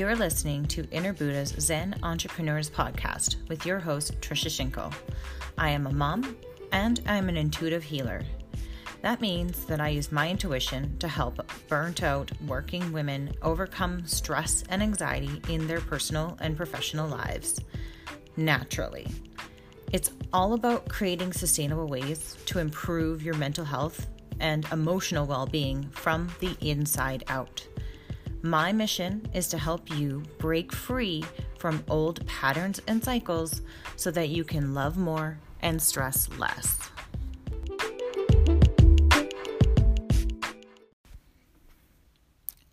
You're listening to Inner Buddha's Zen Entrepreneurs Podcast with your host, Trisha Shinko. I am a mom and I'm an intuitive healer. That means that I use my intuition to help burnt out working women overcome stress and anxiety in their personal and professional lives naturally. It's all about creating sustainable ways to improve your mental health and emotional well being from the inside out. My mission is to help you break free from old patterns and cycles so that you can love more and stress less.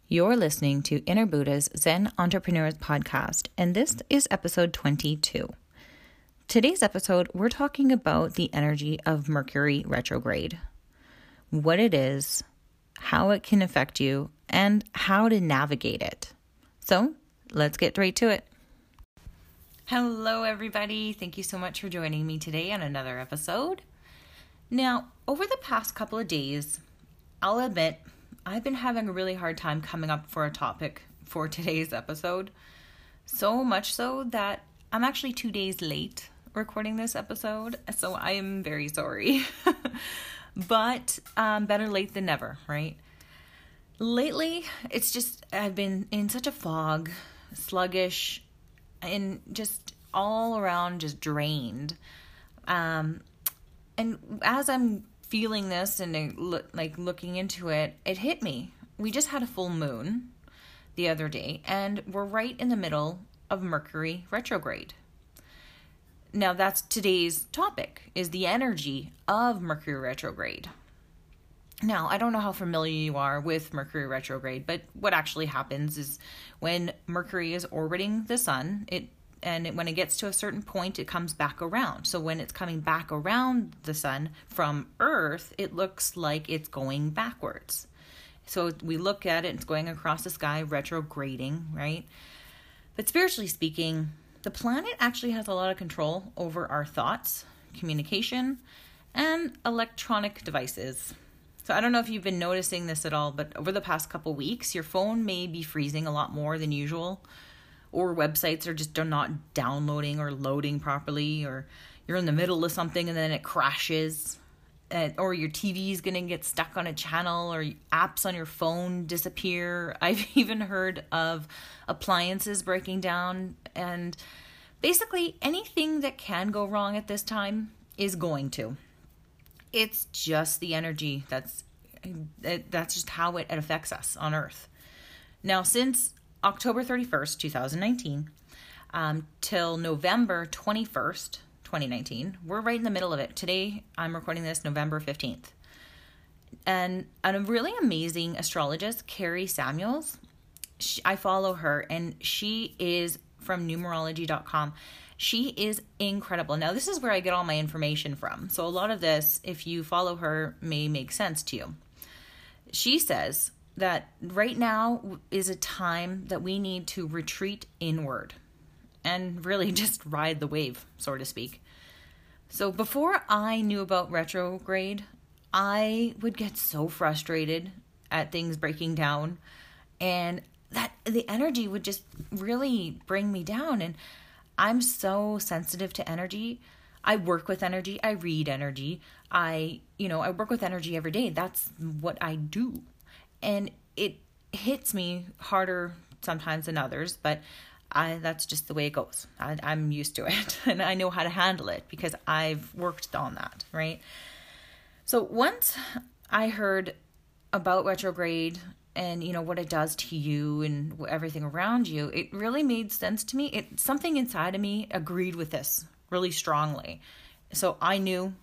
You're listening to Inner Buddha's Zen Entrepreneurs Podcast, and this is episode 22. Today's episode, we're talking about the energy of Mercury retrograde, what it is, how it can affect you, and how to navigate it. So let's get right to it. Hello, everybody. Thank you so much for joining me today on another episode. Now, over the past couple of days, I'll admit I've been having a really hard time coming up for a topic for today's episode. So much so that I'm actually two days late recording this episode, so I am very sorry. but um, better late than never, right? Lately, it's just, I've been in such a fog, sluggish, and just all around just drained. Um, and as I'm feeling this and like looking into it, it hit me. We just had a full moon the other day, and we're right in the middle of Mercury retrograde. Now that's today's topic is the energy of Mercury retrograde. Now, I don't know how familiar you are with Mercury retrograde, but what actually happens is when Mercury is orbiting the sun, it and it, when it gets to a certain point, it comes back around. So when it's coming back around the sun from Earth, it looks like it's going backwards. So we look at it, it's going across the sky, retrograding, right? But spiritually speaking, the planet actually has a lot of control over our thoughts, communication, and electronic devices. So I don't know if you've been noticing this at all, but over the past couple weeks, your phone may be freezing a lot more than usual, or websites are just not downloading or loading properly, or you're in the middle of something and then it crashes, or your TV is going to get stuck on a channel, or apps on your phone disappear. I've even heard of appliances breaking down, and basically anything that can go wrong at this time is going to it's just the energy that's that's just how it, affects us on earth. Now since october 31st 2019 um, till november 21st 2019 we're right in the middle of it. Today i'm recording this november 15th and a really amazing astrologist Kari Samuels she, i follow her and she is from numerology.com she is incredible. Now, this is where I get all my information from. So, a lot of this, if you follow her, may make sense to you. She says that right now is a time that we need to retreat inward and really just ride the wave, so to speak. So, before I knew about retrograde, I would get so frustrated at things breaking down and that the energy would just really bring me down and I'm so sensitive to energy. I work with energy. I read energy. I, you know, I work with energy every day. That's what I do. And it hits me harder sometimes than others, but I that's just the way it goes. I, I'm used to it and I know how to handle it because I've worked on that, right? So once I heard about retrograde and you know what it does to you and everything around you it really made sense to me. It something inside of me agreed with this really strongly. So i knew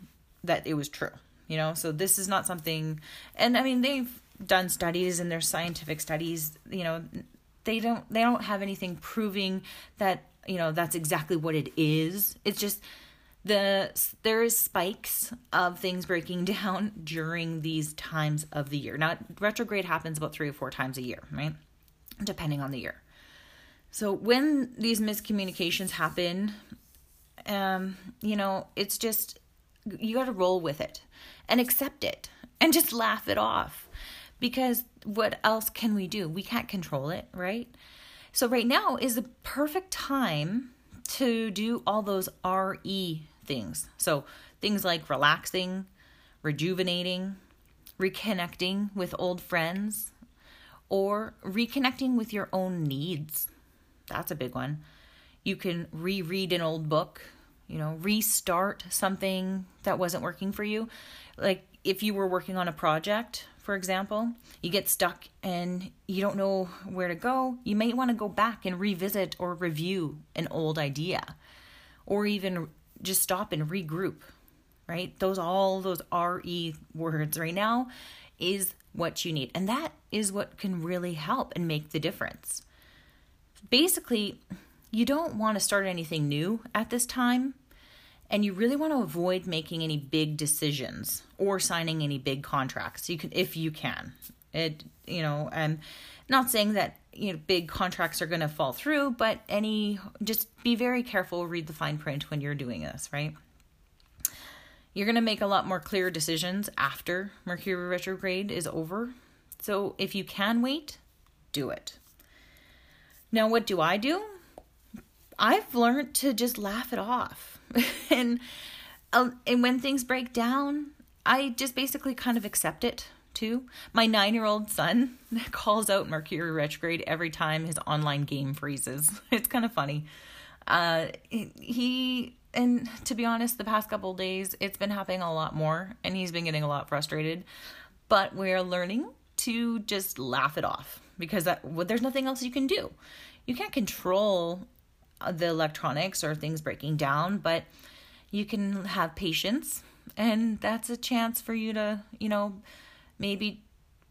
that it was true you know? So this is not something and i mean they've done studies and there's scientific studies you know they don't they don't have anything proving that you know that's exactly what it is. It's just the there is spikes of things breaking down during these times of the year. Now retrograde happens about 3 or 4 times a year, right? Depending on the year. So when these miscommunications happen, um, you know, it's just you got to roll with it and accept it and just laugh it off. Because what else can we do? We can't control it, right? So, right now is the perfect time to do all those RE things. So, things like relaxing, rejuvenating, reconnecting with old friends, or reconnecting with your own needs. That's a big one. You can reread an old book, you know, restart something that wasn't working for you. Like if you were working on a project, for example, you get stuck and you don't know where to go, you may want to go back and revisit or review an old idea or even just stop and regroup, right? Those all those RE words right now is what you need. And that is what can really help and make the difference. Basically, you don't want to start anything new at this time, and you really want to avoid making any big decisions or signing any big contracts. You can if you can. It you know, I'm not saying that you know big contracts are going to fall through, but any just be very careful, read the fine print when you're doing this, right? You're going to make a lot more clear decisions after Mercury retrograde is over. So if you can wait, do it. Now, what do I do? I've learned to just laugh it off. and um, and when things break down, I just basically kind of accept it too. My 9-year-old son calls out Mercury retrograde every time his online game freezes. It's kind of funny. Uh he and to be honest, the past couple days it's been happening a lot more and he's been getting a lot frustrated. But we're learning to just laugh it off because that well, there's nothing else you can do. You can't control uh, the electronics or things breaking down, but you can have patience and that's a chance for you to, you know, maybe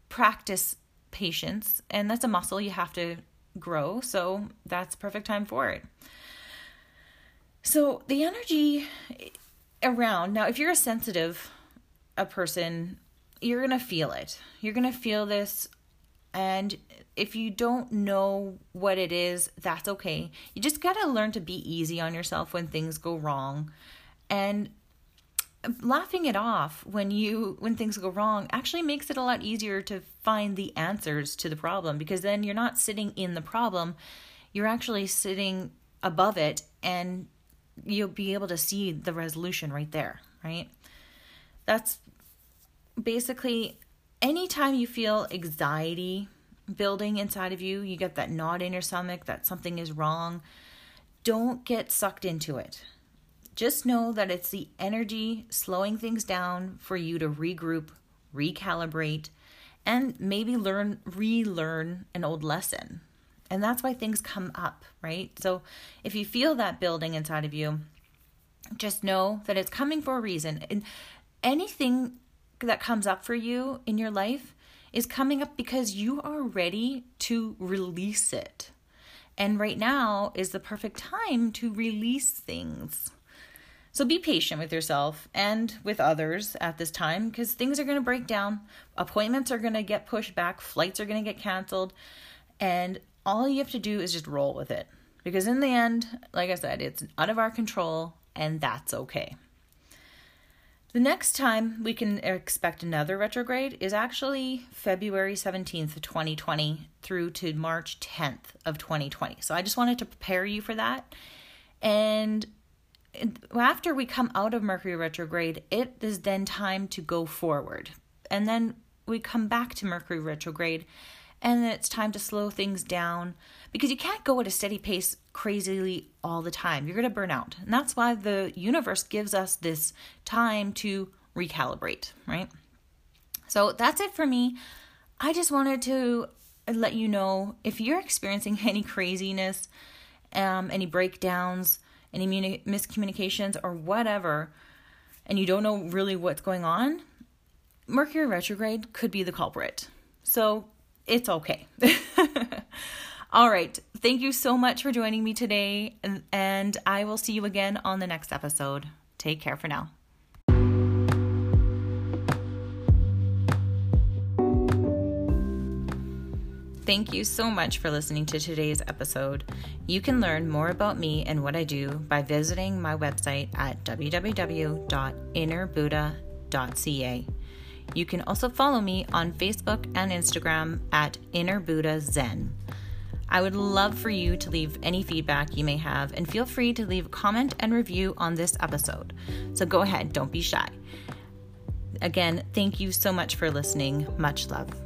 practice patience and that's a muscle you have to grow, so that's perfect time for it. So the energy around now, if you're a sensitive a person, you're gonna feel it. You're gonna feel this, and if you don't know what it is, that's okay. You just gotta learn to be easy on yourself when things go wrong, and laughing it off when you when things go wrong actually makes it a lot easier to find the answers to the problem because then you're not sitting in the problem you're actually sitting above it and you'll be able to see the resolution right there, right? That's basically anytime you feel anxiety building inside of you, you get that knot in your stomach that something is wrong, don't get sucked into it. Just know that it's the energy slowing things down for you to regroup, recalibrate, and maybe learn, relearn an old lesson, and that's why things come up, right? So if you feel that building inside of you, just know that it's coming for a reason. And anything that comes up for you in your life is coming up because you are ready to release it. And right now is the perfect time to release things. So be patient with yourself and with others at this time because things are going to break down. Appointments are going to get pushed back, flights are going to get canceled, and all you have to do is just roll with it. Because in the end, like I said, it's out of our control, and that's okay. The next time we can expect another retrograde is actually February 17th, of 2020 through to March 10th of 2020. So I just wanted to prepare you for that. And after we come out of Mercury retrograde, it is then time to go forward. And then we come back to Mercury retrograde and then it's time to slow things down because you can't go at a steady pace crazily all the time. You're going to burn out. And that's why the universe gives us this time to recalibrate, right? So that's it for me. I just wanted to let you know if you're experiencing any craziness, um, any breakdowns, any miscommunications, or whatever, and you don't know really what's going on, Mercury retrograde could be the culprit. So it's okay. All right. Thank you so much for joining me today, and, I will see you again on the next episode. Take care for now. Thank you so much for listening to today's episode. You can learn more about me and what I do by visiting my website at www.innerbuddha.ca. You can also follow me on Facebook and Instagram at Inner Buddha Zen. I would love for you to leave any feedback you may have and feel free to leave a comment and review on this episode. So go ahead, don't be shy. Again, thank you so much for listening. Much love.